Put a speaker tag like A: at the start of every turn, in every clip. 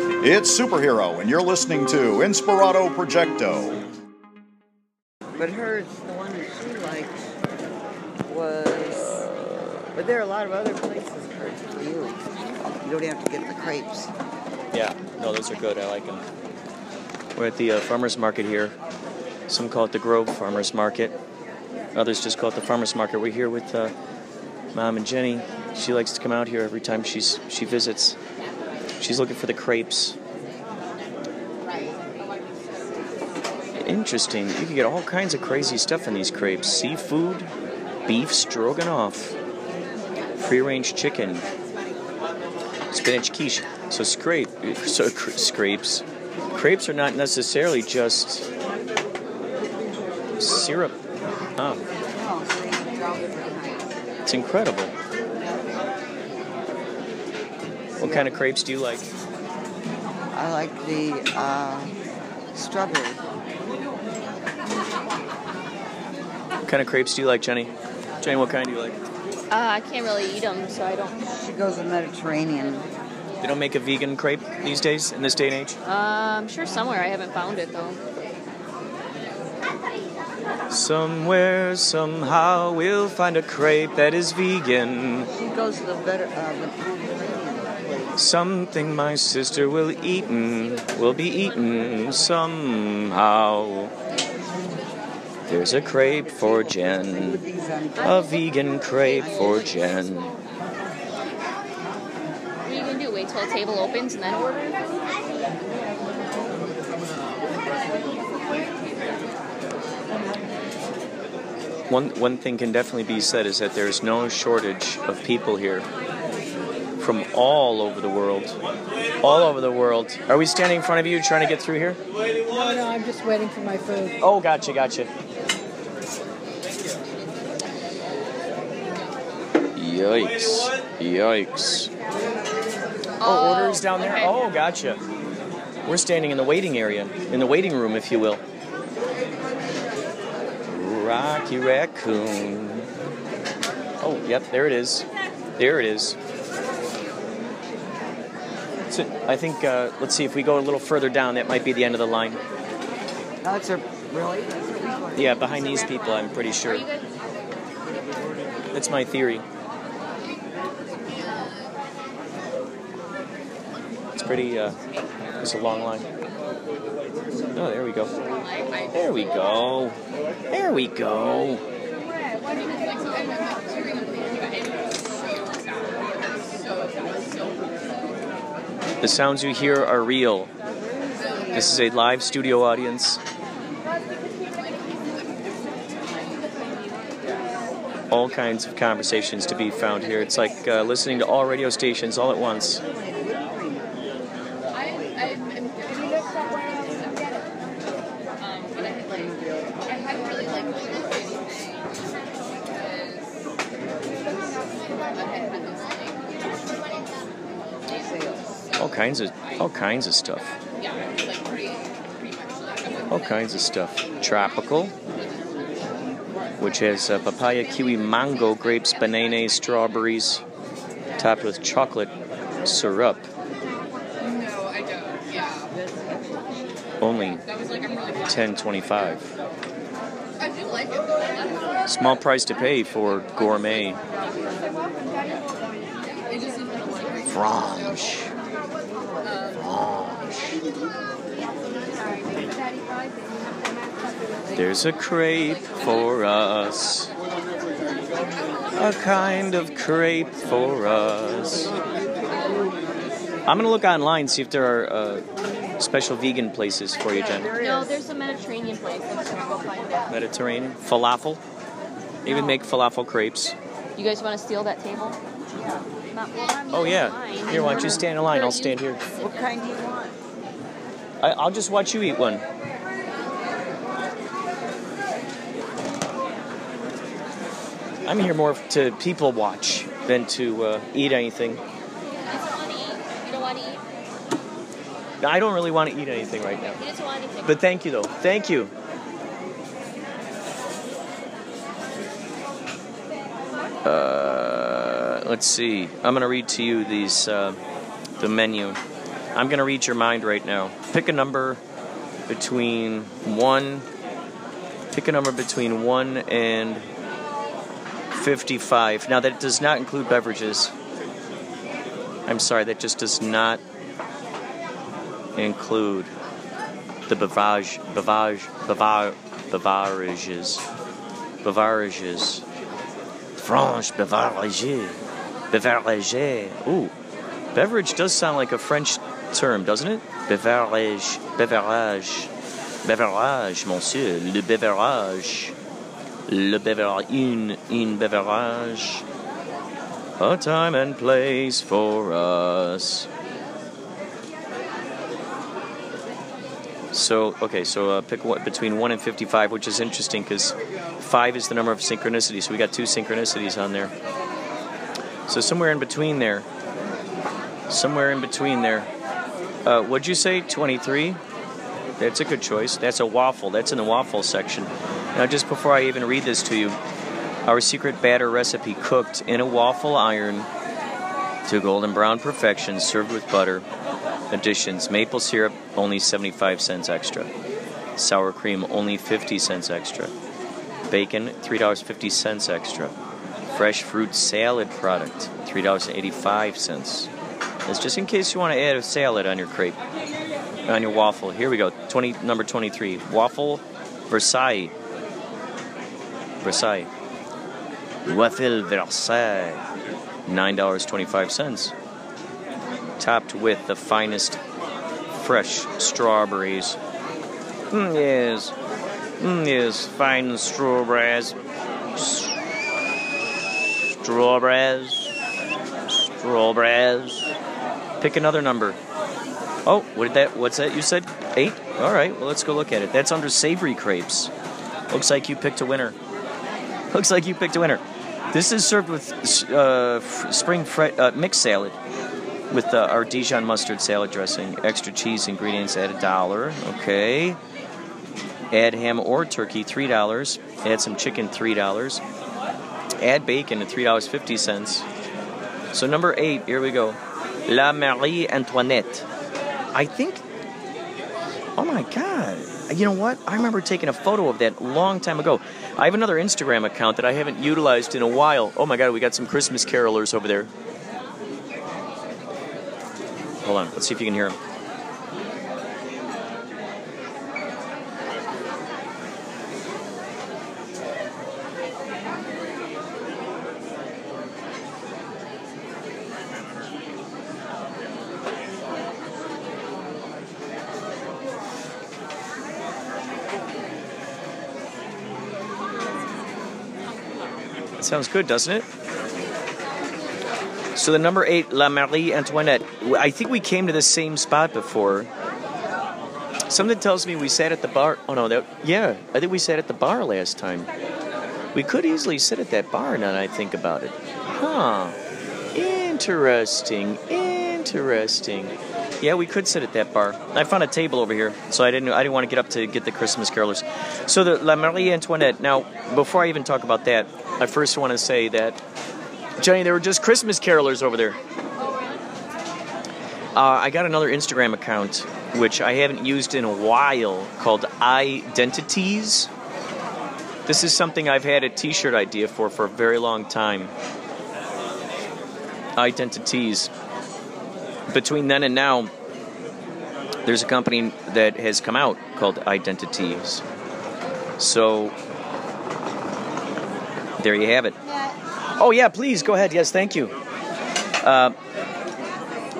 A: It's Superhero, and you're listening to Inspirato Projecto.
B: But hers, the one that she liked, was. But there are a lot of other places for you. You don't have to get the crepes.
C: Yeah, no, those are good. I like them. We're at the uh, farmers market here. Some call it the Grove Farmers Market. Others just call it the farmers market. We're here with uh, Mom and Jenny. She likes to come out here every time she's she visits. She's looking for the crepes. Interesting. You can get all kinds of crazy stuff in these crepes. Seafood, beef stroganoff, free-range chicken, spinach quiche. So scrape, so cr- scrapes. Crepes are not necessarily just syrup. Oh, it's incredible. What kind of crepes do you like?
B: I like the uh, strawberry.
C: What kind of crepes do you like, Jenny? Jenny, what kind do you like?
D: Uh, I can't really eat them, so I don't.
B: She goes with Mediterranean.
C: They don't make a vegan crepe these days, in this day and age?
D: Uh, I'm sure somewhere. I haven't found it though.
C: Somewhere, somehow, we'll find a crepe that is vegan.
B: She goes to the better uh, the Mediterranean place.
C: Something my sister will eaten, will be eaten somehow. There's a crepe for Jen,
B: With these on
C: a vegan crepe for Jen.
D: What are you gonna do? Wait till the table opens and then order?
C: One, one thing can definitely be said is that there's no shortage of people here from all over the world. All over the world. Are we standing in front of you trying to get through here?
E: No, no, I'm just waiting for my food.
C: Oh, gotcha, gotcha. Yikes. Yikes. Oh, oh orders down there?
D: okay.
C: Oh, gotcha. We're standing in the waiting area, in the waiting room, if you will. Rocky Raccoon. Oh, yep, there it is. There it is. So I think, uh, let's see, if we go a little further down, that might be the end of the line.
B: Oh, it's a really.
C: Yeah, behind these people, I'm pretty sure. That's my theory. It's pretty, uh, it's a long line. Oh, there we go. There we go. There we go. The sounds you hear are real. This is a live studio audience. all kinds of conversations to be found here. It's like uh, listening to all radio stations all at once. Kinds of all kinds of stuff. All kinds of stuff. Tropical, which has uh, papaya, kiwi, mango, grapes, bananas, strawberries, topped with chocolate syrup. Only ten twenty-five. Small price to pay for gourmet. Franche. There's a crepe for us. A kind of crepe for us. I'm gonna look online, see if there are uh, special vegan places for you, Jen.
D: No, there's a Mediterranean place. I'm just gonna find that.
C: Mediterranean falafel. They even make falafel crepes.
D: You guys want to steal that table? Not, well, I mean,
C: Oh yeah.
D: mine.
C: Here, why don't you stand in line? I'll stand here.
B: What kind do you want?
C: I, I'll just watch you eat one. I'm here more to people watch than to uh, eat anything.
D: You don't want to eat. You don't want to eat.
C: I don't really want to eat anything right now.
D: You just want anything.
C: But thank you, though. Thank you. Uh, let's see. I'm going to read to you these uh, the menu. I'm going to read your mind right now. Pick a number between 1 pick a number between 1 and 55. Now that does not include beverages. I'm sorry, that just does not include the beverage beverage bevar, beverages. Beverages. French beverage. Beverage. Ooh. Beverage does sound like a French term doesn't it? Beverage beverage. Beverage monsieur le beverage le beverage une une beverage a time and place for us So okay, so uh, pick what between one and fifty-five, which is interesting because five is the number of synchronicities. So we got two synchronicities on there. So somewhere in between there, somewhere in between there. Uh, what'd you say? Twenty-three. That's a good choice. That's a waffle. That's in the waffle section. Now, just before I even read this to you, our secret batter recipe cooked in a waffle iron to golden brown perfection, served with butter. Additions maple syrup, only 75 cents extra. Sour cream, only 50 cents extra. Bacon, $3.50 extra. Fresh fruit salad product, $3.85. That's just in case you want to add a salad on your crepe, on your waffle. Here we go. 20, number 23. Waffle Versailles. Versailles. Waffle Versailles. $9.25 topped with the finest fresh strawberries. Mm, yes, mm, yes, fine strawberries. Strawberries. Strawberries. Pick another number. Oh, what did that? What's that? You said eight. All right. Well, let's go look at it. That's under savory crepes. Looks like you picked a winner. Looks like you picked a winner. This is served with uh, spring fre- uh, mixed salad with uh, our Dijon mustard salad dressing. Extra cheese ingredients at a dollar. Okay. Add ham or turkey, three dollars. Add some chicken, three dollars. Add bacon at three dollars fifty cents. So number eight, here we go. La Marie Antoinette. I think. Oh my God! You know what? I remember taking a photo of that long time ago. I have another Instagram account that I haven't utilized in a while. Oh my God! We got some Christmas carolers over there. Hold on, let's see if you can hear sounds good, doesn't it? So the number eight, La Marie Antoinette. I think we came to the same spot before. Something tells me we sat at the bar. Oh no, that yeah, I think we sat at the bar last time. We could easily sit at that bar now that I think about it. Huh. Interesting. Interesting. Yeah, we could sit at that bar. I found a table over here, so I didn't. I didn't want to get up to get the Christmas carolers. So the La Marie Antoinette. Now, before I even talk about that, I first want to say that Jenny, there were just Christmas carolers over there. Uh, I got another Instagram account, which I haven't used in a while, called Identities. This is something I've had a T-shirt idea for for a very long time. Identities. Between then and now, there's a company that has come out called Identities. So there you have it. Oh, yeah, please go ahead. Yes, thank you. Uh,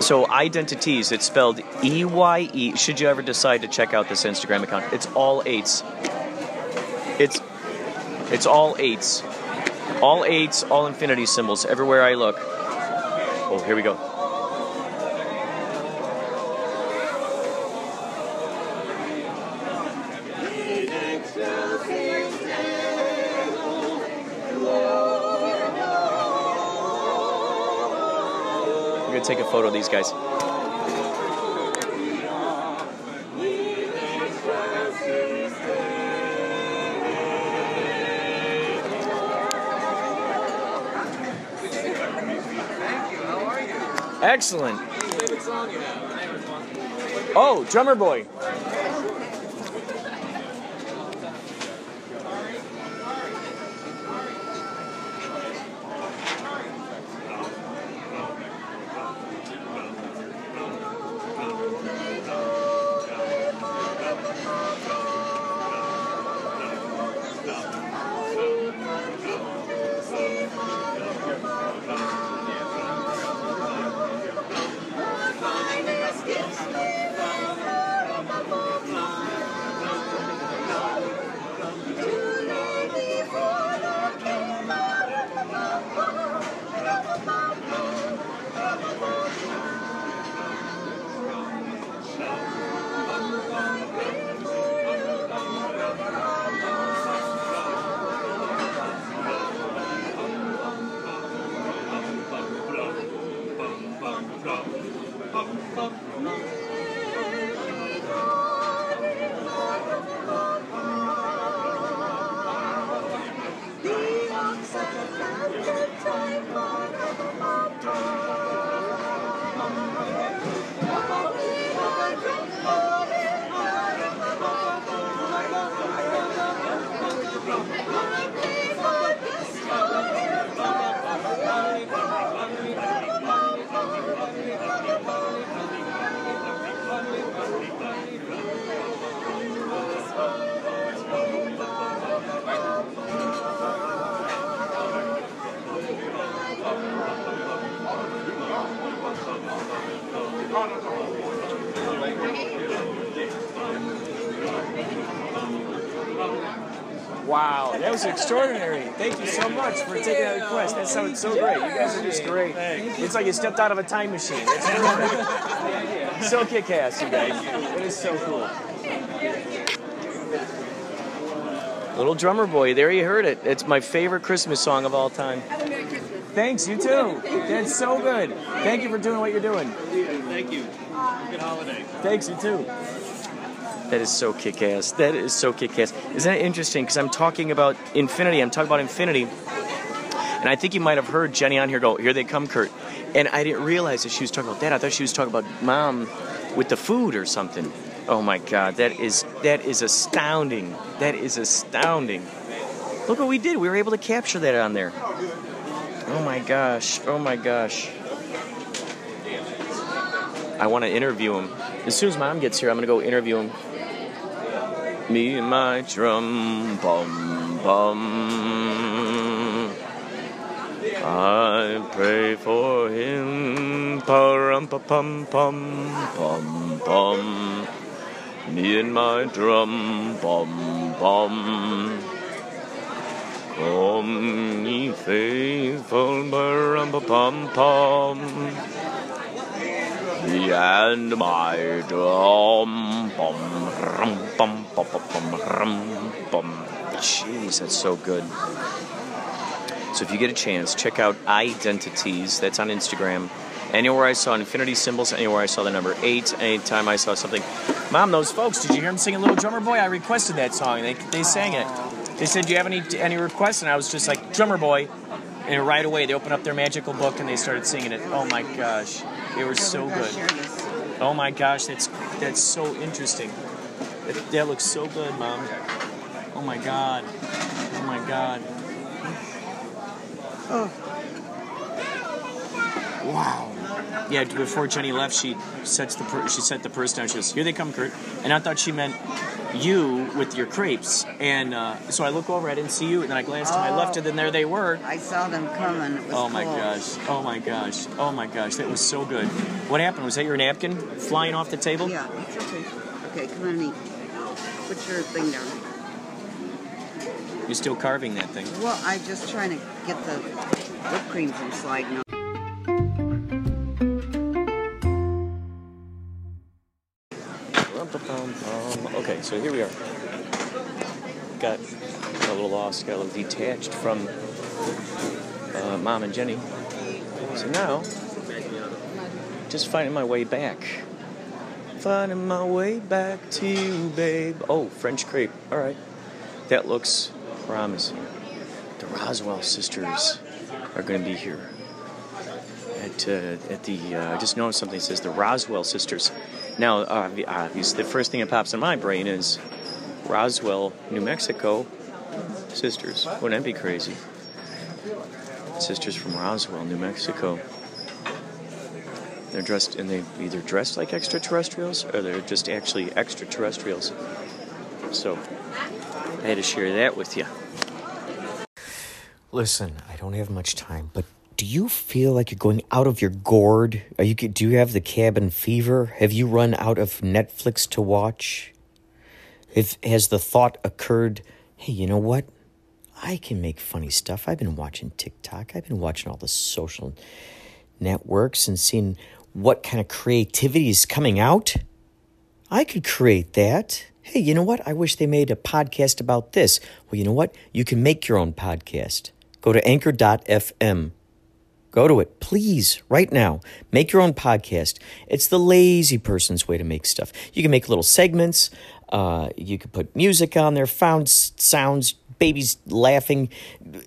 C: so, Identities, it's spelled E Y E. Should you ever decide to check out this Instagram account, it's all eights. It's it's all eights. All eights, all infinity symbols everywhere I look. Oh, here we go. Take a photo of these guys. Excellent. Oh, drummer boy. Was extraordinary. Thank you so much for taking that request. That sounded so great. You guys are just great. It's like you stepped out of a time machine. That's perfect. so kick ass, you guys. It is so cool. Little Drummer Boy, there you heard it. It's my favorite Christmas song of all time. Thanks, you too. That's so good. Thank you for doing what you're doing.
F: Thank you. Good holiday.
C: Thanks, you too. That is so kick ass. That is so kick ass. Isn't that interesting? Because I'm talking about infinity. I'm talking about infinity. And I think you might have heard Jenny on here go, Here they come, Kurt. And I didn't realize that she was talking about that. I thought she was talking about mom with the food or something. Oh my god, that is that is astounding. That is astounding. Look what we did. We were able to capture that on there. Oh my gosh. Oh my gosh. I want to interview him. As soon as mom gets here, I'm going to go interview him. Me and my drum bum bum. I pray for him. Parum pa pum pum pum pum. Me and my drum bum bum. Come ye faithful parum pa pum pum. Me and my drum bum rum bum Jeez, that's so good. So if you get a chance, check out Identities. That's on Instagram. Anywhere I saw infinity symbols, anywhere I saw the number eight, anytime I saw something. Mom, those folks, did you hear them singing Little Drummer Boy? I requested that song. They, they sang it. They said, Do you have any any requests? And I was just like, Drummer Boy. And right away, they opened up their magical book and they started singing it. Oh my gosh. They were so good. Oh my gosh, that's that's so interesting. That, that looks so good, Mom. Oh my god. Oh my god. Oh. Wow. Yeah, before Jenny left, she sets the per- she set the purse down. She goes, "Here they come, Kurt," and I thought she meant you with your crepes. And uh, so I look over, I didn't see you, and then I glanced to my left, and then there they were.
B: I saw them coming. It was
C: Oh my gosh! Oh my gosh! Oh my gosh! That was so good. What happened? Was that your napkin flying off the table?
B: Yeah, it's okay. Okay, come on eat. Put your thing down.
C: You're still carving that thing.
B: Well, I'm just trying to get the whipped cream from sliding on.
C: Okay, so here we are. Got, got a little lost, got a little detached from uh, Mom and Jenny. So now, just finding my way back. Finding my way back to you, babe. Oh, French crepe. All right. That looks promising. The Roswell sisters are going to be here at uh, at the. Uh, I just noticed something. It says the Roswell sisters Now, obvi- obviously, the first thing that pops in my brain is Roswell, New Mexico. Sisters. Wouldn't that be crazy? Sisters from Roswell, New Mexico. They're dressed, and they either dressed like extraterrestrials or they're just actually extraterrestrials. So, I had to share that with you.
G: Listen, I don't have much time, but do you feel like you're going out of your gourd? Are you do you have the cabin fever? Have you run out of Netflix to watch? If has the thought occurred, hey, you know what? I can make funny stuff. I've been watching TikTok. I've been watching all the social networks and seeing what kind of creativity is coming out. I could create that. Hey, you know what? I wish they made a podcast about this. Well, you know what? You can make your own podcast. Go to anchor.fm. Go to it, please, right now. Make your own podcast. It's the lazy person's way to make stuff. You can make little segments. Uh, you can put music on there, found sounds, babies laughing,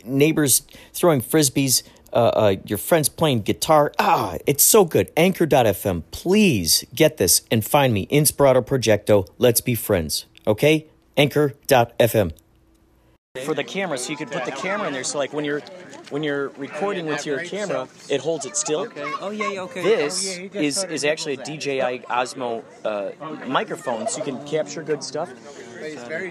G: neighbors throwing frisbees, uh, uh, your friends playing guitar. Ah, it's so good. Anchor.fm. Please get this and find me, Inspirato Projecto. Let's be friends. Okay? Anchor.fm.
C: for the camera, so you could put the camera in there. So like when you're when you're recording with your camera, it holds it still.
H: Oh yeah, yeah, okay.
C: This is is actually a DJI Osmo uh, microphone, so you can capture good stuff.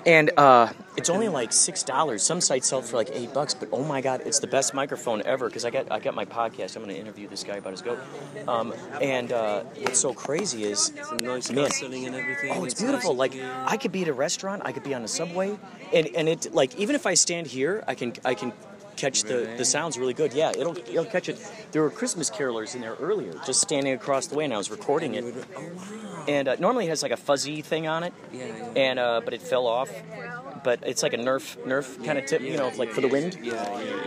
C: And uh, it's only like six dollars. Some sites sell for like eight bucks, but oh my god, it's the best microphone ever. Because I got I got my podcast. I'm going to interview this guy about his goat. Um, and uh, what's so crazy is
H: noise
C: Man.
H: cancelling and everything.
C: Oh, it's beautiful. Like I could be at a restaurant, I could be on a subway, and and it like even if I stand here, I can I can catch the, the sounds really good. Yeah, it'll it'll catch it. There were Christmas carolers in there earlier, just standing across the way, and I was recording it. And uh, normally it has like a fuzzy thing on it, and uh, but it fell off. But it's like a Nerf Nerf kind of tip, you know, like for the wind.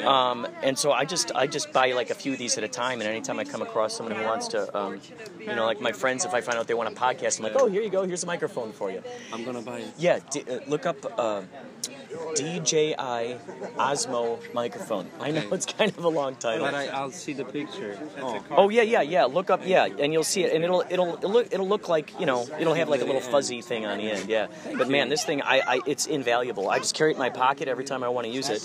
C: Um, and so I just I just buy like a few of these at a time, and anytime I come across someone who wants to, um, you know, like my friends, if I find out they want a podcast, I'm like, oh, here you go, here's a microphone for you.
H: I'm gonna buy it.
C: Yeah, d- uh, look up uh, DJI Osmo microphone. I know it's kind of a long title.
H: But I, I'll see the picture. Oh,
C: Oh yeah, yeah, yeah. Look up, yeah, and you'll see it, and it'll it'll it'll look, it'll look like you know it'll have like a little fuzzy thing on the end. Yeah, but man, this thing, I, I it's invaluable. I just carry it in my pocket every time I want to use it.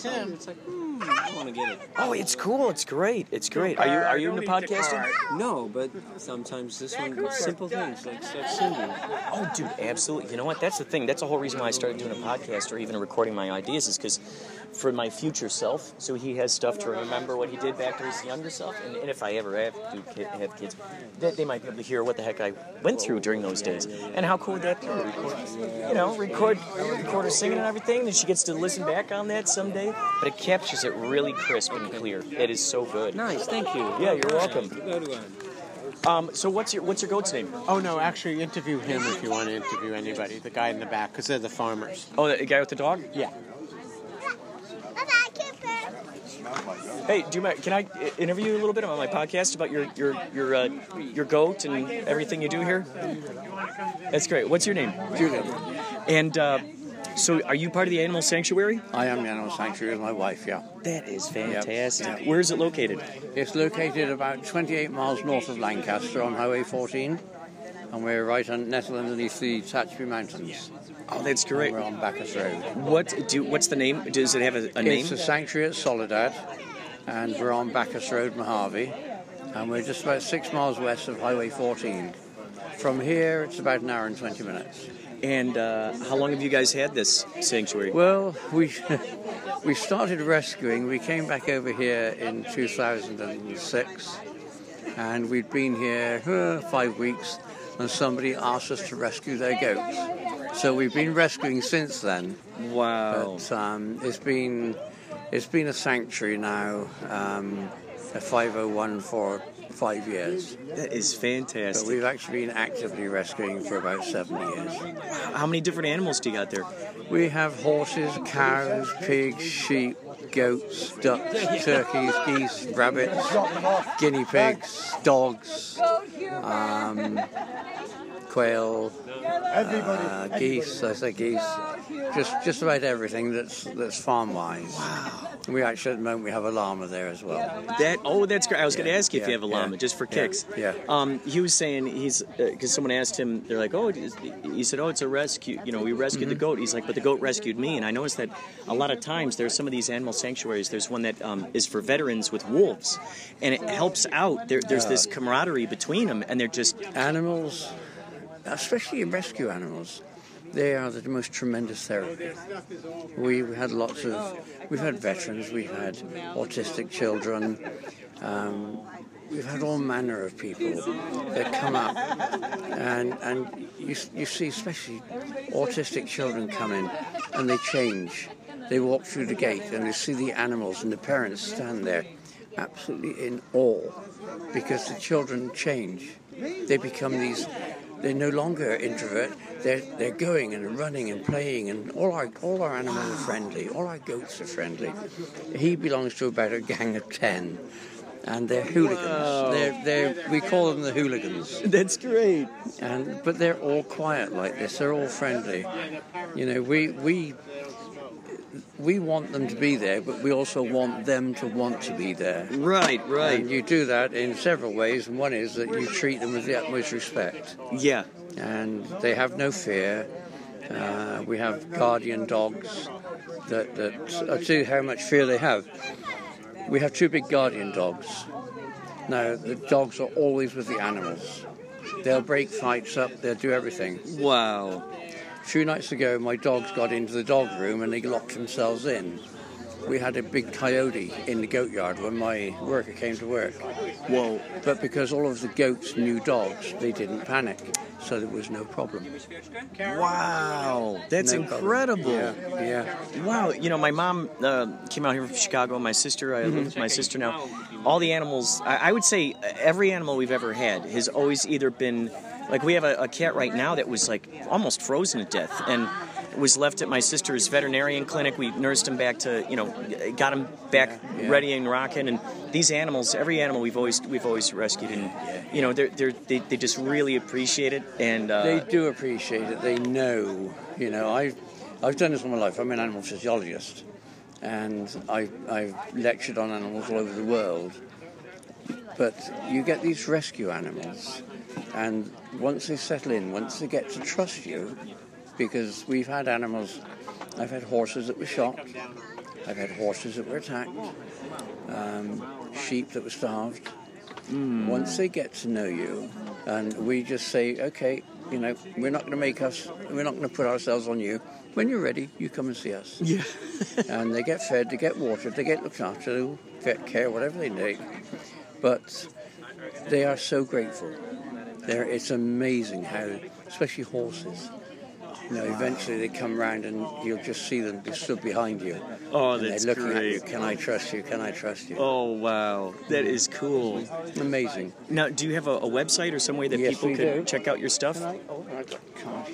H: It's hmm, I want to get it.
C: Oh, it's cool. It's great. It's great. Are you are you into podcasting?
H: No, but sometimes this one, simple things like start singing.
C: Oh, dude, absolutely. You know what? That's the thing. That's the whole reason why I started doing a podcast or even recording my ideas is because for my future self, so he has stuff to remember what he did back to his younger self, and, and if I ever have do kid, have kids, that they might be able to hear what the heck I went through during those days, and how cool would that be? Record, you know, record record her singing and everything, and she gets to listen back on that someday. But it captures it really crisp and clear. It is so good.
H: Nice, thank you.
C: Yeah, you're welcome.
H: Good one.
C: Um, so what's your what's your goat's name?
I: Oh no, actually interview him if you want to interview anybody. The guy in the back, because they're the farmers.
C: Oh, the guy with the dog.
I: Yeah.
C: Hey, do you mind? Can I interview you a little bit on my podcast about your your your uh, your goat and everything you do here? That's great. What's your name?
J: Julian.
C: And uh, so, are you part of the animal sanctuary?
J: I am the animal sanctuary with my wife, yeah.
C: That is fantastic. Where is it located?
J: It's located about 28 miles north of Lancaster on Highway 14, and we're right on, nestled underneath the Tehachapi Mountains.
C: Oh, that's great.
J: We're on Backus Road.
C: What do? What's the name? Does it have a, a name?
J: It's a sanctuary at Soledad, and we're on Backus Road, Mojave, and we're just about six miles west of Highway 14. From here, it's about an hour and 20 minutes.
C: And uh, how long have you guys had this sanctuary?
J: Well, we we started rescuing. We came back over here in 2006, and we'd been here uh, five weeks, and somebody asked us to rescue their goats. So we've been rescuing since then.
C: Wow.
J: But um, it's been it's been a sanctuary now, um, a 501 for five years.
C: That is
J: But
C: fantastic.
J: we've actually been actively rescuing for about seven years.
C: How many different animals do you got there?
J: We have horses, cows, pigs, sheep, goats, ducks, turkeys, geese, rabbits, guinea pigs, dogs, um, quail, uh, geese. I say geese. Just just about everything that's that's farm wise. Wow. We actually, at the moment, we have a llama there as well.
C: That oh, that's great. I was going to ask you if you have a llama,
J: yeah,
C: just for kicks.
J: yeah.
C: Um, he was saying he's because someone asked him. They're like, oh, he said, oh, it's a rescue. You know, we rescued the
J: Mm-hmm.
C: goat. He's like, but the goat rescued me. And I noticed that a lot of times there's some of these animal sanctuaries. There's one that um, is for veterans with wolves, and it helps out. There, there's this camaraderie between them, and they're just
J: Animals, especially in rescue animals, they are the most tremendous therapy. We had lots of, we've had veterans, we've had autistic children, um, we've had all manner of people that come up, and and you you see especially autistic children come in, and they change. They walk through the gate and they see the animals, and the parents stand there, absolutely in awe, because the children change. They become these. They're no longer introvert. They're they're going and running and playing, and all our all our animals are friendly. All our goats are friendly. He belongs to about a gang of ten, and they're hooligans. They're they're we call them the hooligans.
C: That's great.
J: And but they're all quiet like this. They're all friendly. You know, we we we want them to be there, but we also want them to want to be there.
C: right, right.
J: And you do that in several ways, and one is that you treat them with the utmost respect,
C: yeah.
J: and they have no fear. Uh, we have guardian dogs that, that tell you how much fear they have. We have two big guardian dogs. Now, the dogs are always with the animals. They'll break fights up, they'll do everything.
C: Wow.
J: Two nights ago, my dogs got into the dog room and they locked themselves in. We had a big coyote in the goat yard when my worker came to work.
C: Whoa.
J: But because all of the goats knew dogs, they didn't panic, so there was no problem.
C: Wow. That's
J: No
C: incredible.
J: Yeah, yeah.
C: Wow, you know, my mom uh, came out here from Chicago. My sister, I live with my sister now. All the animals, I, I would say every animal we've ever had has always either been like we have a, a cat right now that was like almost frozen to death and was left at my sister's veterinarian clinic. We nursed him back to, you know, got him back
J: Yeah.
C: ready and rocking. And these animals, every animal we've always we've always rescued, and you know, they're, they're, they they just really appreciate it. And uh,
J: They do appreciate it. They know. You know, I've I've done this all my life. I'm an animal physiologist, and I I've lectured on animals all over the world. But you get these rescue animals, and once they settle in, once they get to trust you, because we've had animals. I've had horses that were shot. I've had horses that were attacked. Um, sheep that were starved. Once they get to know you, and we just say, okay, you know, we're not going to make us, we're not going to put ourselves on you. When you're ready, you come and see us.
C: Yeah.
J: and they get fed, they get watered, they get looked after, they'll get care, whatever they need. But they are so grateful. They're, it's amazing how, especially horses. You know, eventually they come round and you'll just see them be stood behind you.
C: Oh,
J: and
C: that's
J: they're looking at you. Can I trust you? Can I trust you?
C: Oh wow, that is cool.
J: Amazing.
C: Now, do you have a, a website or some way that
J: Yes,
C: people
J: do.
C: check out your stuff?
J: Can I? Oh, I got a card.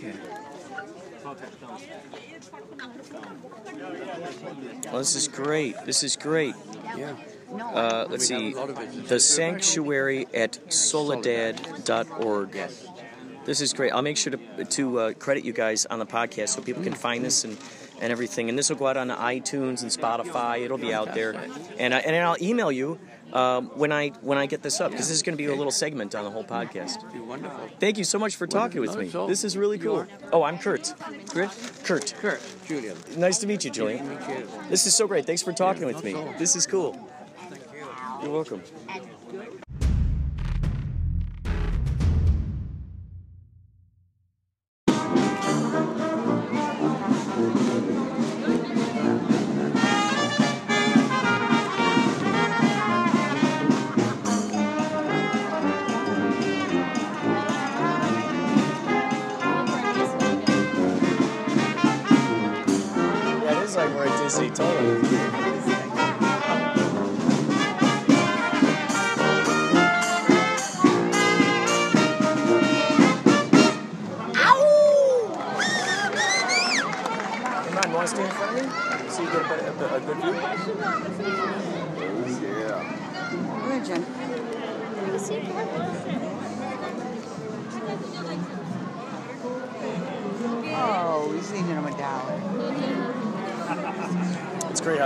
C: Well, this is great. This is great.
J: Yeah.
C: Uh, let's see.
J: a lot of visitors.
C: The Sanctuary at soledad.org.
J: Yes.
C: This is great. I'll make sure to, to uh, credit you guys on the podcast so people can find this and, and everything. And this will go out on iTunes and Spotify. It'll be out there. And, I, and I'll email you um, when I when I get this up because this is going to be a little segment on the whole podcast.
J: You're wonderful.
C: Thank you so much for talking with me. This is really cool. Oh, I'm Kurt.
J: Chris?
C: Kurt.
J: Kurt. Julian.
C: Nice to meet you, Julian.
J: Meet you.
C: This is so great. Thanks for talking with me. This is cool. You're welcome.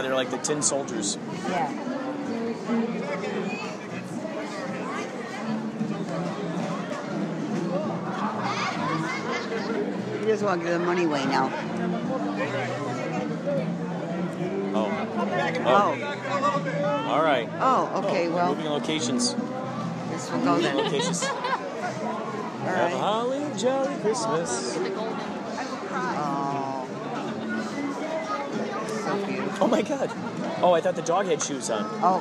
C: They're like the tin soldiers.
B: Yeah. He just want to give the money away now.
C: Oh.
B: Oh. oh.
C: All right.
B: Oh, okay, oh, well,
C: Moving locations.
B: this will go then.
C: locations.
B: All
C: Have a holly jolly Christmas.
B: Oh
C: my God. Oh, I thought the dog had shoes on.
B: Oh.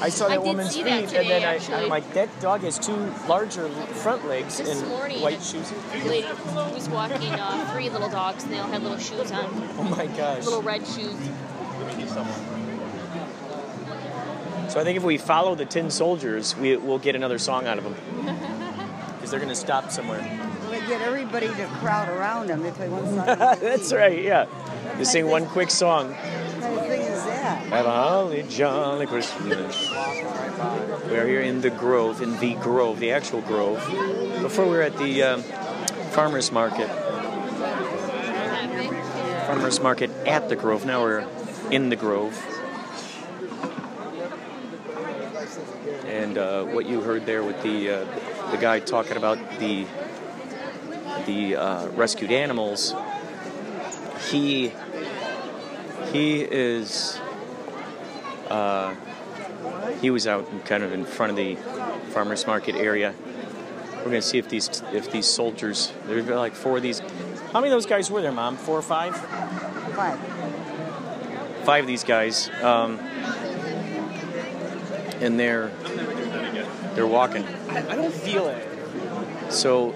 C: I saw that
D: did
C: woman's feet,
D: that
C: and then I,
D: actually.
C: I'm like, that dog has two larger front legs
D: This
C: and
D: morning,
C: white shoes.
D: a lady was walking uh, three little dogs, and they all had little shoes on,
C: Oh my gosh.
D: little red shoes.
C: So I think if we follow the Tin Soldiers, we, we'll get another song out of them. Because they're going to stop somewhere.
B: We get everybody to crowd around them. if They want one song.
C: That's right, yeah. Just sing one quick song. Have a holly jolly Christmas. We're here in the Grove, in the Grove, the actual Grove. Before we were at the um, farmers market. Farmers market at the Grove. Now we're in the Grove. And uh, what you heard there with the uh, the guy talking about the the uh, rescued animals, he he is uh, he was out kind of in front of the farmers market area. We're gonna see if these if these soldiers there's like four of these. How many of those guys were there, Mom? Four or five?
B: Five.
C: Five of these guys, um, and they're they're walking.
F: I don't feel it.
C: So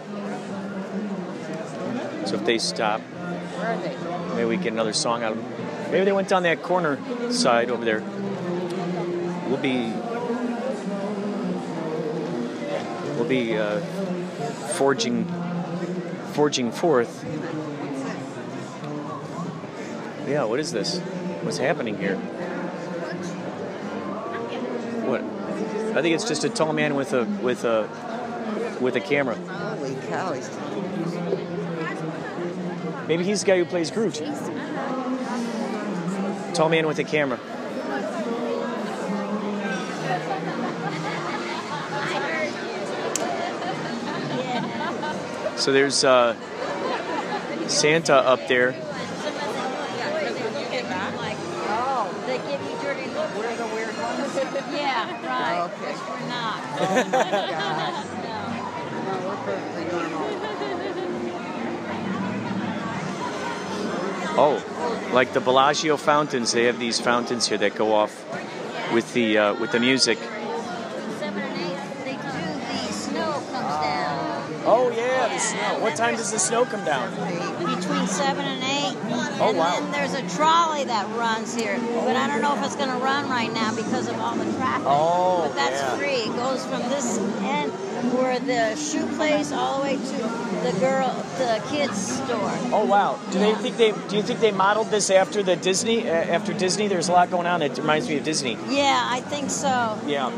C: so if they stop,
B: Where are they?
C: maybe we get another song out of them. Maybe they went down that corner side over there. We'll be we'll be uh, forging forging forth. Yeah, what is this? What's happening here? What? I think it's just a tall man with a with a with a camera.
B: Holy cow. He's
C: Maybe he's the guy who plays Groot. Tall man with a camera. So there's uh, Santa up there.
B: Oh. Oh,
C: like the Bellagio fountains. They have these fountains here that go off with the uh, with the music. Yeah. What time does the snow come down?
K: between seven and eight.
C: Oh,
K: and
C: wow.
K: then there's a trolley that runs here, but I don't know if it's going to run right now because of all the traffic.
C: Oh,
K: but that's
C: yeah.
K: free. It goes from this end where the shoe place all the way to the girl, the kids store.
C: Oh wow! Do they think they? Do you think they modeled this after the Disney? Uh, after Disney, there's a lot going on. It reminds me of Disney.
K: Yeah, I think so.
C: Yeah.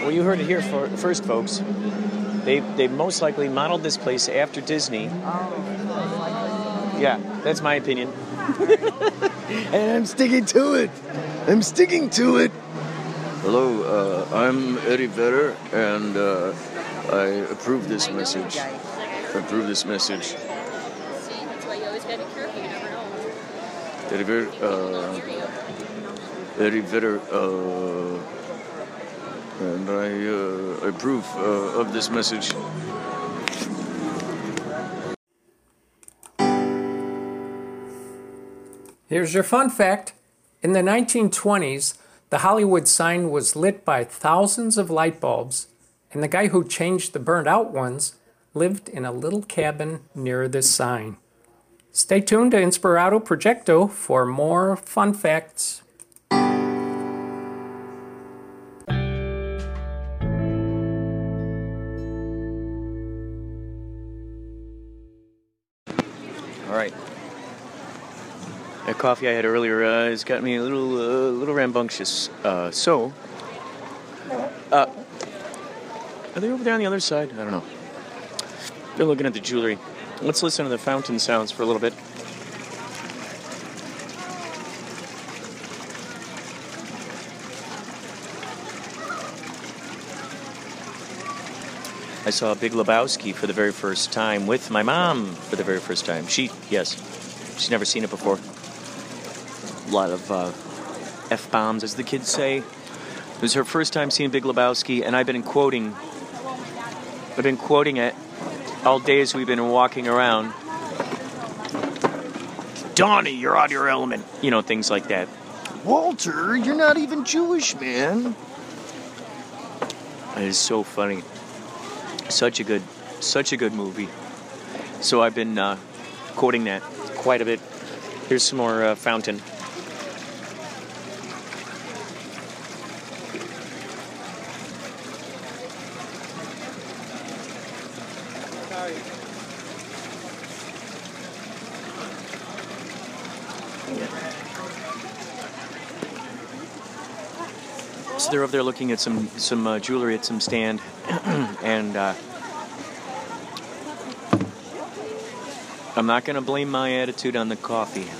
C: Well, you heard it here for, first, folks. They they most likely modeled this place after Disney. Yeah, that's my opinion. and I'm sticking to it. I'm sticking to it. Hello, uh, I'm Eddie Vedder, and uh, I approve this message. I approve this message.
D: See, that's why you always gotta be careful. You never know.
C: Eddie Vedder, uh, Eddie Vedder, uh, and I uh, approve uh, of this message.
L: Here's your fun fact. In the 1920s, the Hollywood sign was lit by thousands of light bulbs, and the guy who changed the burned out ones lived in a little cabin near this sign. Stay tuned to Inspirato Projecto for more fun facts.
C: coffee I had earlier uh, has got me a little uh, little rambunctious. Uh, so, uh, are they over there on the other side? I don't know. They're looking at the jewelry. Let's listen to the fountain sounds for a little bit. I saw Big Lebowski for the very first time with my mom for the very first time. She, yes, she's never seen it before. A lot of uh, f bombs, as the kids say. It was her first time seeing Big Lebowski, and I've been quoting. I've been quoting it all day as we've been walking around. Donnie, you're out of your element. You know, things like that. Walter, you're not even Jewish, man. It is so funny. Such a good, such a good movie. So I've been uh, quoting that quite a bit. Here's some more uh, fountain. So they're over there looking at some some uh, jewelry at some stand, and uh, I'm not going to blame my attitude on the coffee.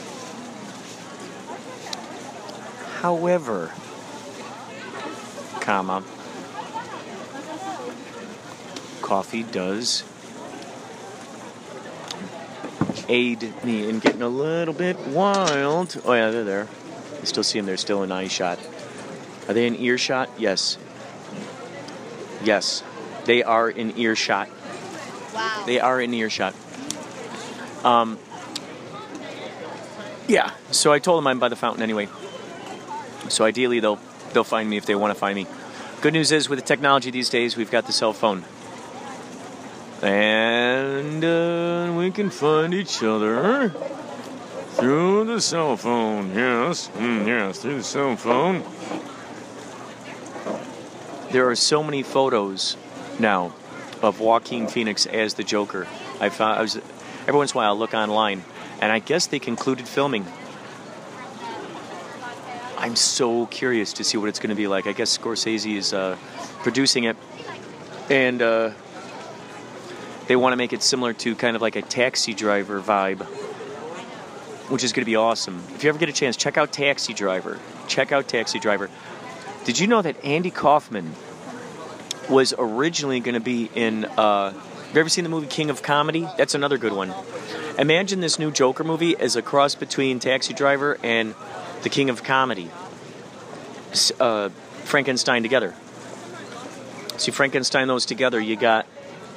C: However, comma, coffee does aid me in getting a little bit wild. Oh yeah, they're there. You still see them. They're still in eye shot. Are they in earshot? Yes. Yes. They are in earshot.
D: Wow.
C: They are in earshot. Um, yeah. So I told them I'm by the fountain anyway. So ideally they'll they'll find me if they want to find me. Good news is with the technology these days, we've got the cell phone. And uh, we can find each other through the cell phone. Yes, mm, yes, through the cell phone. There are so many photos now of Joaquin Phoenix as the Joker. I found I was every once in a while I look online, and I guess they concluded filming. I'm so curious to see what it's going to be like. I guess Scorsese is uh, producing it, and uh, they want to make it similar to kind of like a taxi driver vibe, which is going to be awesome. If you ever get a chance, check out Taxi Driver. Check out Taxi Driver. Did you know that Andy Kaufman was originally going to be in? Uh, have you ever seen the movie King of Comedy? That's another good one. Imagine this new Joker movie as a cross between Taxi Driver and The King of Comedy. Uh, Frankenstein together. See, Frankenstein those together, you got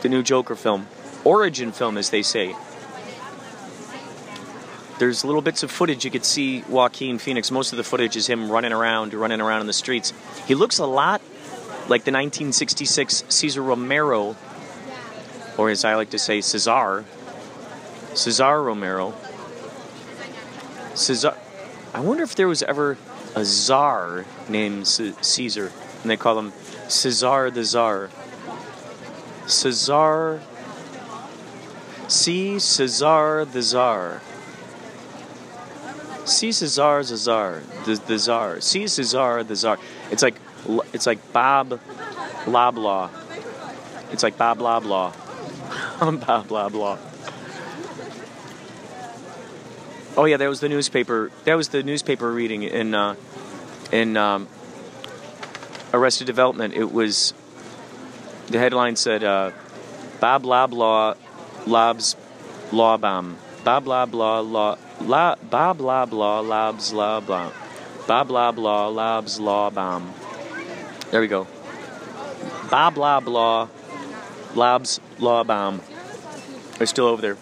C: the new Joker film, origin film, as they say. There's little bits of footage you could see Joaquin Phoenix. Most of the footage is him running around, running around in the streets. He looks a lot like the 1966 Cesar Romero, or as I like to say, Cesar. Cesar Romero. Cesar. I wonder if there was ever a czar named C- Caesar, and they call him Cesar the Czar. Cesar. See Cesar the Czar. See Cesar Czar. The, the Czar. See Cesar the Czar. It's like it's like Bob Loblaw. It's like Bob Loblaw. Bob Loblaw. Oh yeah, that was the newspaper. That was the newspaper reading in uh, in um, Arrested Development. It was the headline said uh, Bob Loblaw lobs law bomb. Bob Loblaw law la, Bob Loblaw lobs law bomb. Bob Loblaw lobs law bomb. There we go. Bob Loblaw lobs law bomb. They're still over there.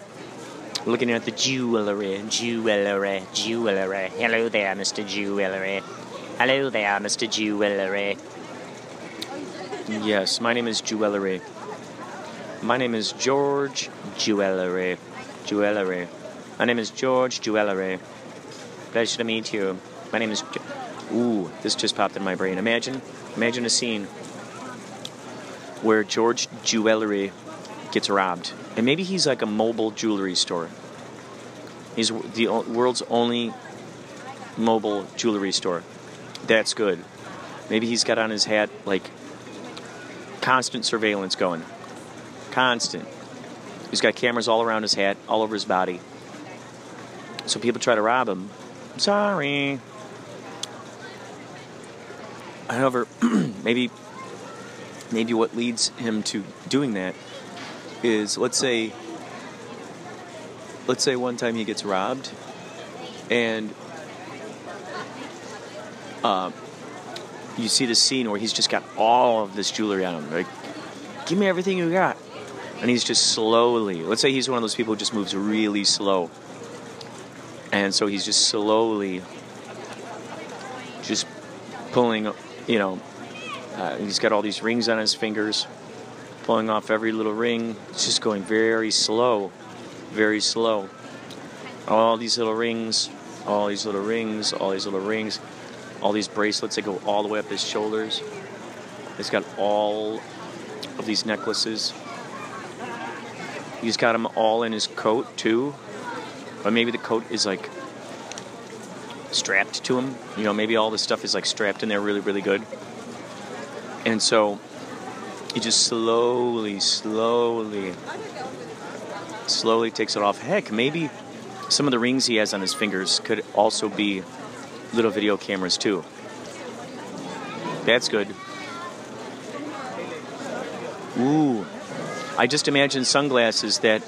C: Looking at the jewelry, jewelry, jewelry. Hello there, Mr. Jewelry. Hello there, Mr. Jewelry. Yes, my name is Jewelry. My name is George Jewelry. Jewelry. My name is George Jewelry. Pleasure to meet you. My name is. Jo- Ooh, this just popped in my brain. Imagine, imagine a scene where George Jewelry gets robbed, and maybe he's like a mobile jewelry store. He's the world's only mobile jewelry store. That's good. Maybe he's got on his hat like constant surveillance going. Constant. He's got cameras all around his hat, all over his body. So people try to rob him. I'm sorry. However, maybe maybe what leads him to doing that is let's say let's say one time he gets robbed and uh, you see the scene where he's just got all of this jewelry on him like give me everything you got and he's just slowly let's say he's one of those people who just moves really slow and so he's just slowly just pulling you know uh, he's got all these rings on his fingers pulling off every little ring. It's just going very slow very slow. All these little rings all these little rings all these little rings all these bracelets that go all the way up his shoulders. He's got all of these necklaces. He's got them all in his coat too or maybe the coat is like strapped to him. You know, maybe all this stuff is like strapped in there really, really good. And so he just slowly, slowly, slowly takes it off. Heck, maybe some of the rings he has on his fingers could also be little video cameras too. That's good. Ooh. I just imagine sunglasses that,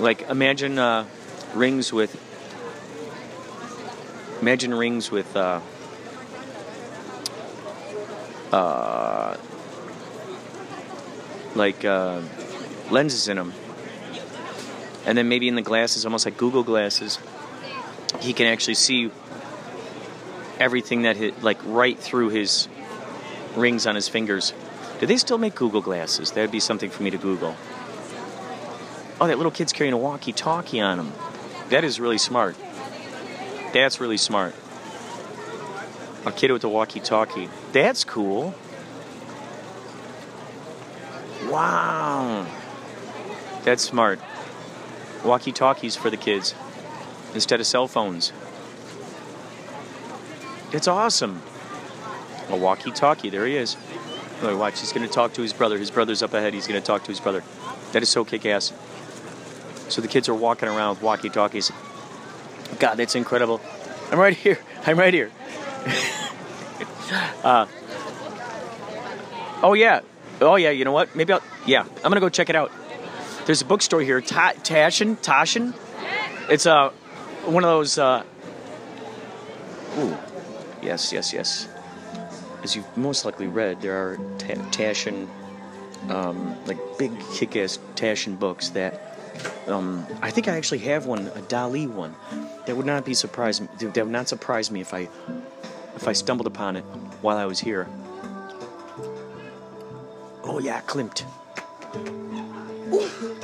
C: like, imagine uh, rings with imagine rings with uh, uh, like uh, lenses in them and then maybe in the glasses almost like google glasses he can actually see everything that hit like right through his rings on his fingers. Do they still make google glasses? That would be something for me to google. Oh that little kid's carrying a walkie talkie on him that is really smart. That's really smart. A kid with a walkie talkie. That's cool. Wow. That's smart. Walkie talkies for the kids instead of cell phones. It's awesome. A walkie talkie. There he is. Watch. He's going to talk to his brother. His brother's up ahead. He's going to talk to his brother. That is so kick ass. So the kids are walking around with walkie talkies. God, that's incredible. I'm right here. I'm right here. uh, oh, yeah. Oh, yeah. You know what? Maybe I'll. Yeah. I'm going to go check it out. There's a bookstore here. Ta- Taschen? Taschen? It's uh, one of those. Uh, ooh. Yes, yes, yes. As you've most likely read, there are ta- Taschen, um, like big kick ass Taschen books that um, I think I actually have one, a Dali one. That would not be surprised. That would not surprise me if I, if I stumbled upon it while I was here. Oh yeah, Klimt.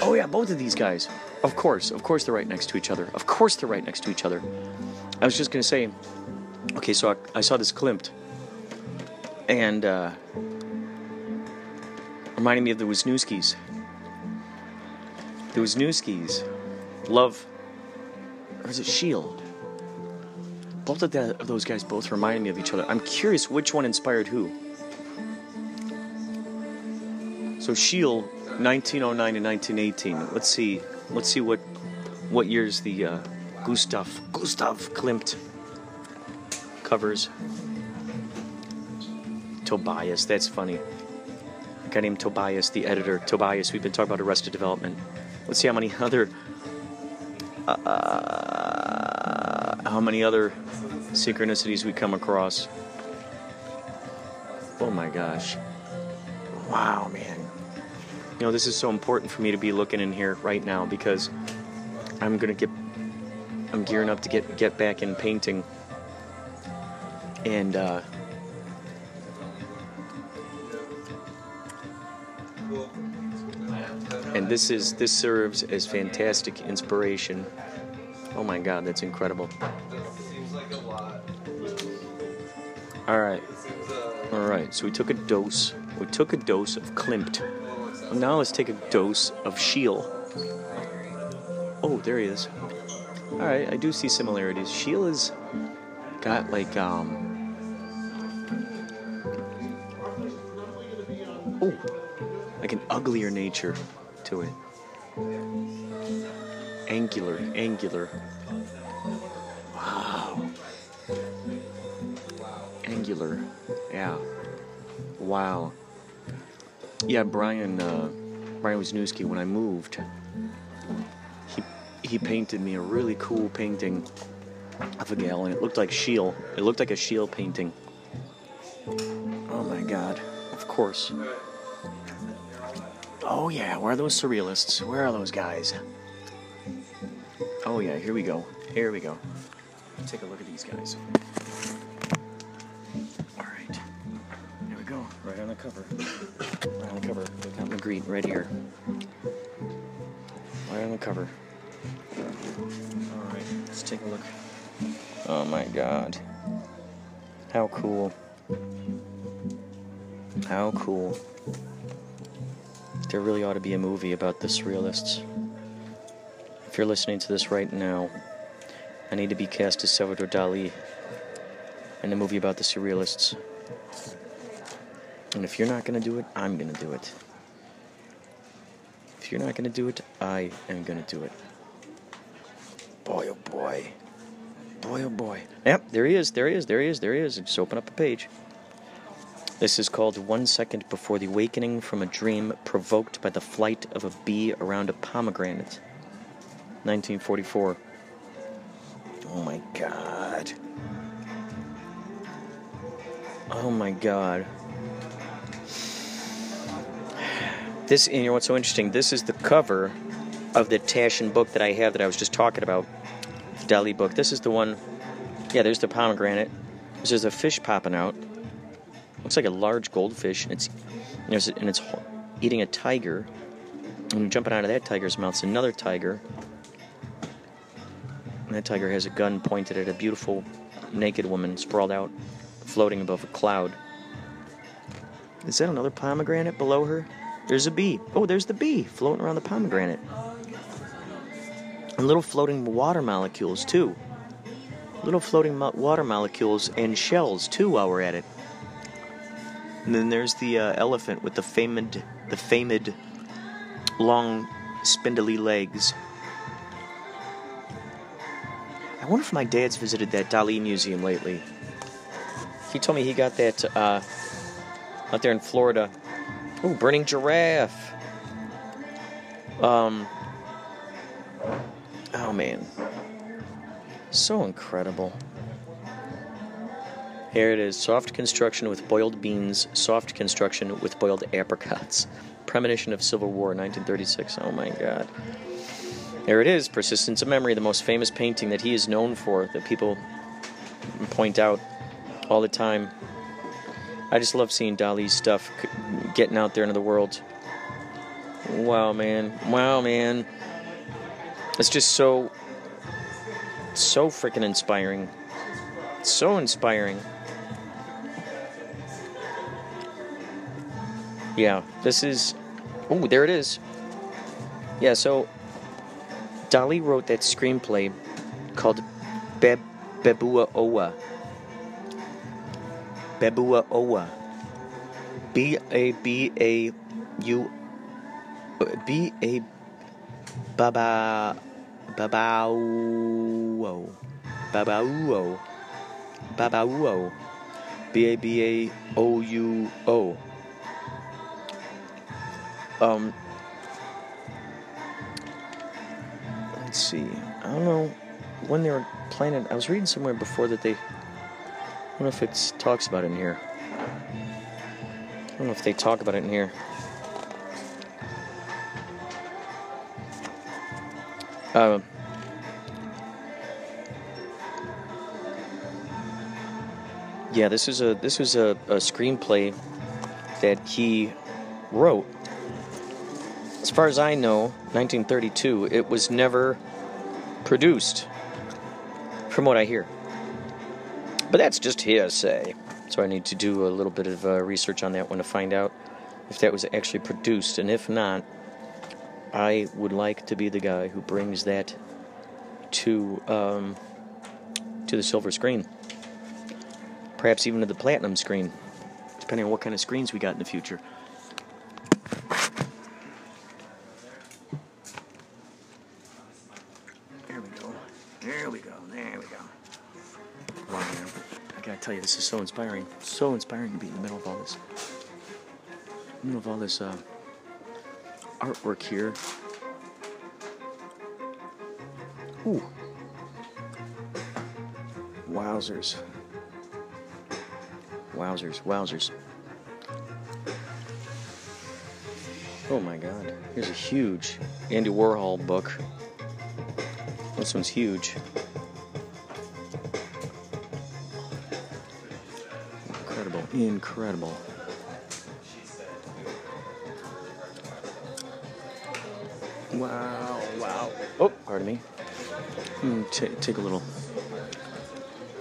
C: Oh yeah, both of these guys. Of course, of course they're right next to each other. Of course they're right next to each other. I was just gonna say, okay, so I, I saw this Klimt, and uh, reminded me of the Wisniewskis. The Wisniewskis, Love, or is it Schiele? Both of, of those guys both remind me of each other. I'm curious which one inspired who. So Schiele, 1909 and 1918. Let's see. Let's see what what years the uh, Gustav Gustav Klimt covers. Tobias, that's funny. A guy named Tobias, the editor. Tobias, we've been talking about Arrested Development. Let's see how many other uh, how many other synchronicities we come across. Oh my gosh. Wow, man. You know, this is so important for me to be looking in here right now because I'm going to get I'm gearing up to get get back in painting. And uh and this is this serves as fantastic inspiration. Oh my God, that's incredible. All right, all right. So we took a dose. We took a dose of Klimt. Now let's take a dose of Schiele. Oh, there he is. All right, I do see similarities. Schiele has got like um. Oh, like an uglier nature to it. Angular, angular. Wow. Angular. Yeah. Wow. Yeah, Brian, uh, Brian Wisniewski, when I moved, he, he painted me a really cool painting of a gal, and it looked like Schiele. It looked like a Schiele painting. Oh my god. Of course. Oh yeah, where are those surrealists? Where are those guys? Oh yeah, here we go. Here we go. Take a look at these guys. Alright. Here we go. Right on the cover. Right on the cover. Look out Magritte right here. Right on the cover. Alright, let's take a look. Oh my god. How cool. How cool. There really ought to be a movie about the surrealists. If you're listening to this right now, I need to be cast as Salvador Dali in a movie about the surrealists. And if you're not going to do it, I'm going to do it. If you're not going to do it, I am going to do it. Boy, oh boy. Boy, oh boy. Yep, there he is, there he is, there he is, there he is. Just open up a page. This is called One Second Before the Awakening from a Dream Provoked by the Flight of a Bee Around a Pomegranate. 1944. Oh my god. Oh my god. This, you know what's so interesting? This is the cover of the Taschen book that I have that I was just talking about. The Dali book. This is the one. Yeah, there's the pomegranate. There's a fish popping out. Looks like a large goldfish, and it's and it's eating a tiger. And jumping out of that tiger's mouth is another tiger. And that tiger has a gun pointed at a beautiful naked woman sprawled out, floating above a cloud. Is that another pomegranate below her? There's a bee. Oh, there's the bee floating around the pomegranate. And little floating water molecules, too. Little floating water molecules and shells, too, while we're at it. And then there's the uh, elephant with the famed, the famed long, spindly legs. I wonder if my dad's visited that Dali museum lately. He told me he got that uh, out there in Florida. Oh, burning giraffe. Um. Oh man, so incredible. Here it is soft construction with boiled beans, soft construction with boiled apricots. Premonition of Civil War, 1936. Oh my god. There it is Persistence of Memory, the most famous painting that he is known for, that people point out all the time. I just love seeing Dali's stuff getting out there into the world. Wow, man. Wow, man. It's just so, so freaking inspiring. So inspiring. Yeah, this is. Oh, there it is. Yeah, so Dali wrote that screenplay called Beb Bebua Owa. Bebua Owa. B A B A U B A Baba Babauo Babauo Babauo B A B A O U O um let's see. I don't know when they were planning. I was reading somewhere before that they I don't know if it talks about it in here. I don't know if they talk about it in here. Um, yeah, this is a this was a, a screenplay that he wrote. Far as I know, 1932. It was never produced, from what I hear. But that's just hearsay. So I need to do a little bit of uh, research on that one to find out if that was actually produced, and if not, I would like to be the guy who brings that to um, to the silver screen, perhaps even to the platinum screen, depending on what kind of screens we got in the future. This is so inspiring. So inspiring to be in the middle of all this. middle of all this uh, artwork here. Ooh. Wowzers. Wowzers, wowzers. Oh my god. Here's a huge Andy Warhol book. This one's huge. Incredible. Wow, wow. Oh, pardon me. Hmm, ta take a little,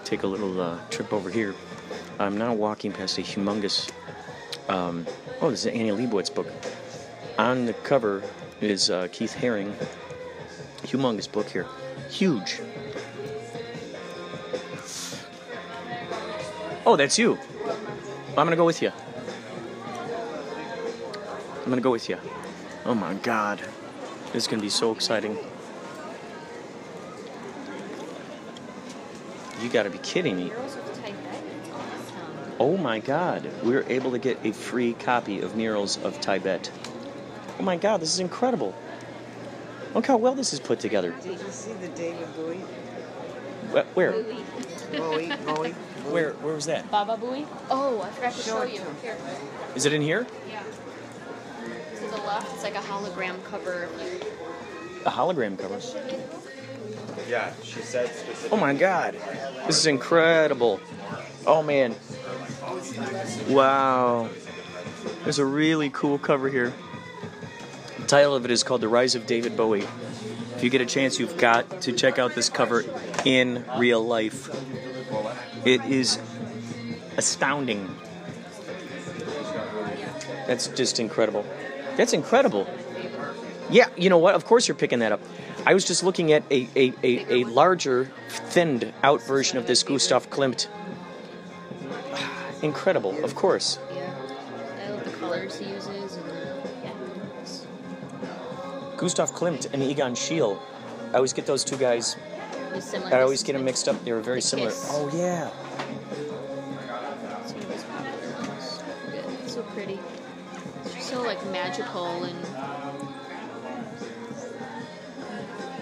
C: take a little uh, trip over here. I'm now walking past a humongous. Um, oh, this is an Annie Leibovitz book. On the cover is uh, Keith Haring. Humongous book here, huge. Oh, that's you. I'm gonna go with you. I'm gonna go with you. Oh my God, this is gonna be so exciting. You gotta be kidding me. Oh my God, we were able to get a free copy of Murals of Tibet. Oh my God, this is incredible. Look how well this is put together.
B: Did you see the David Bowie?
C: Wh- Where?
B: Bowie, Bowie.
C: Where? Where was that?
D: Baba Booey? Oh, I forgot to
B: Show
D: show you.
B: to him.
D: Here.
C: Is it in here?
D: Yeah. To the left, it's like a hologram cover.
C: A hologram cover.
F: Yeah, she said.
C: Oh my God, this is incredible. Oh man. Wow. There's a really cool cover here. The title of it is called The Rise of David Bowie. If you get a chance, you've got to check out this cover in real life. It is astounding. That's just incredible. That's incredible. Yeah, you know what? Of course you're picking that up. I was just looking at a, a, a, a larger, thinned out version of this Gustav Klimt. Incredible, of course.
D: Yeah. I love the colors he uses. And, yeah.
C: Gustav Klimt and Egon Schiele. I always get those two guys.
D: It's similar.
C: I always get them mixed up. They were very
D: The
C: similar.
D: Kiss.
C: Oh yeah.
D: It's one of his ones. Good. So pretty. It's so like magical and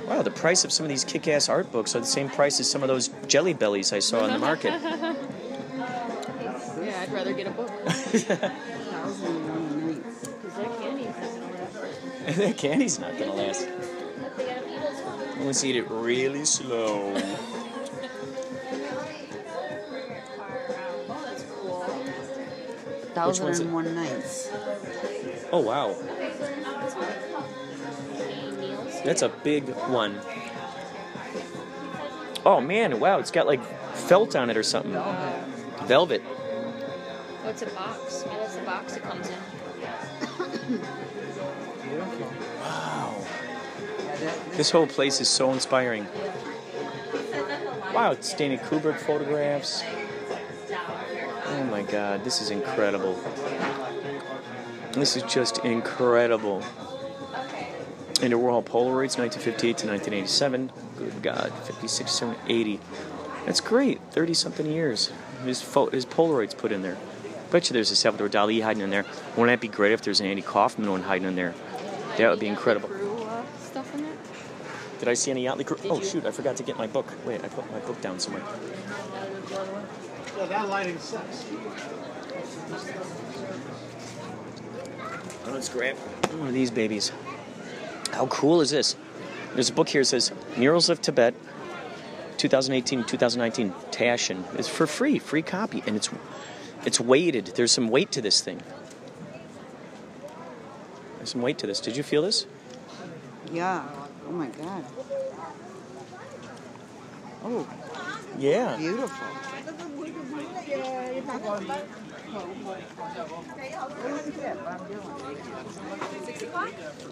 C: Wow, the price of some of these kick-ass art books are the same price as some of those jelly bellies I saw in the market.
D: yeah, I'd rather get a book.
B: Thousand and One Nights.
D: Because that candy's not gonna last.
C: that candy's not gonna last. Let's eat it really slow.
D: Oh, that's cool.
B: Thousand
C: one's
B: and
C: it?
B: One Nights.
C: Oh wow, that's a big one. Oh man, wow, it's got like felt on it or something. Velvet.
D: Oh, it's a box. Yeah, that's the box it comes in.
C: This whole place is so inspiring. Wow, it's Stanley Kubrick photographs. Oh my god, this is incredible. This is just incredible. Andy Warhol Polaroids, 1958 to 1987. Good God, 56, 7, 80. That's great. 30 something years. His, pho- his Polaroids put in there. Bet you there's a Salvador Dali hiding in there. Wouldn't that be great if there's an Andy Kaufman one hiding in there? That would be incredible.
D: Crew, uh, stuff in there.
C: Did I see any Yachtly crew? Oh shoot, I forgot to get my book. Wait, I put my book down somewhere.
F: Yeah, that lighting sucks.
C: Oh, Let's grab one of these babies. How cool is this? There's a book here that says Murals of Tibet, 2018 2019 Taschen. It's for free, free copy, and it's it's weighted. There's some weight to this thing. There's some weight to this. Did you feel this?
B: Yeah. Oh my God. Oh,
C: Yeah.
B: beautiful.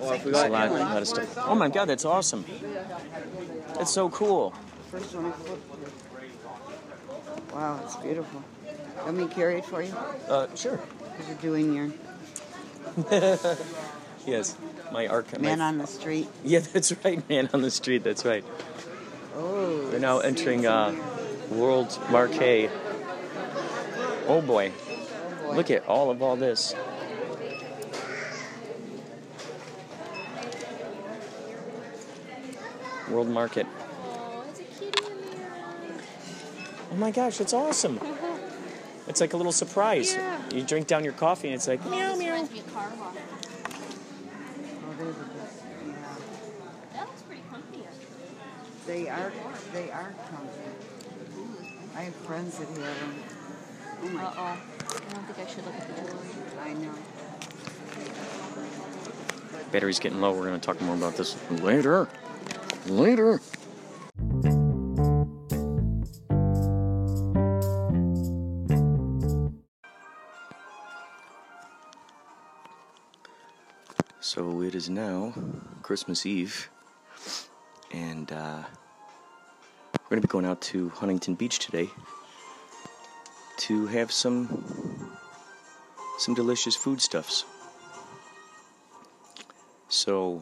F: Oh, I
C: There's a lot, a lot of stuff. Oh my god, that's awesome. That's so cool.
B: First one I. Wow, it's beautiful. Let me carry it for you?
C: Uh, sure.
B: Because you're doing your
C: Yes, my archive.
B: Man
C: my,
B: on the street.
C: Yeah, that's right. Man on the street. That's right.
B: Oh.
C: We're now entering uh, World Marquee. Oh, oh boy.
B: oh boy!
C: Look at all of all this. World Market.
D: Oh,
C: oh my gosh, it's awesome. it's like a little surprise.
D: Yeah.
C: You drink down your coffee and it's like
D: oh, meow meow.
B: They are. They are comfy. I have friends that have them. Oh my.
D: Uh oh. I don't think I should look at the door.
B: I know.
C: battery's getting low. We're going to talk more about this later. Later. So it is now Christmas Eve, and uh, we're going to be going out to Huntington Beach today to have some some delicious foodstuffs. So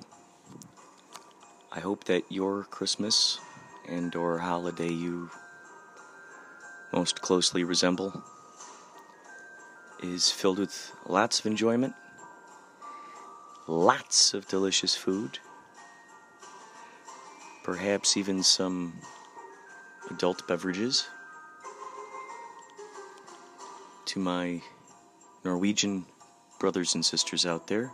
C: I hope that your Christmas and or holiday you most closely resemble is filled with lots of enjoyment, lots of delicious food, perhaps even some adult beverages. To my Norwegian brothers and sisters out there,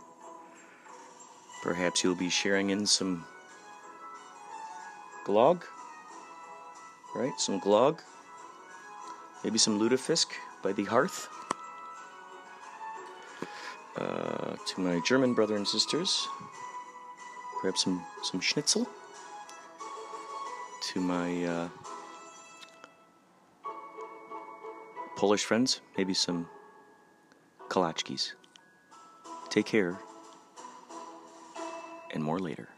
C: perhaps you'll be sharing in some glog, right? Some glog, maybe some lutefisk by the hearth. Uh, to my German brother and sisters, perhaps some some schnitzel. To my uh, Polish friends, maybe some kolachkis. Take care, and more later.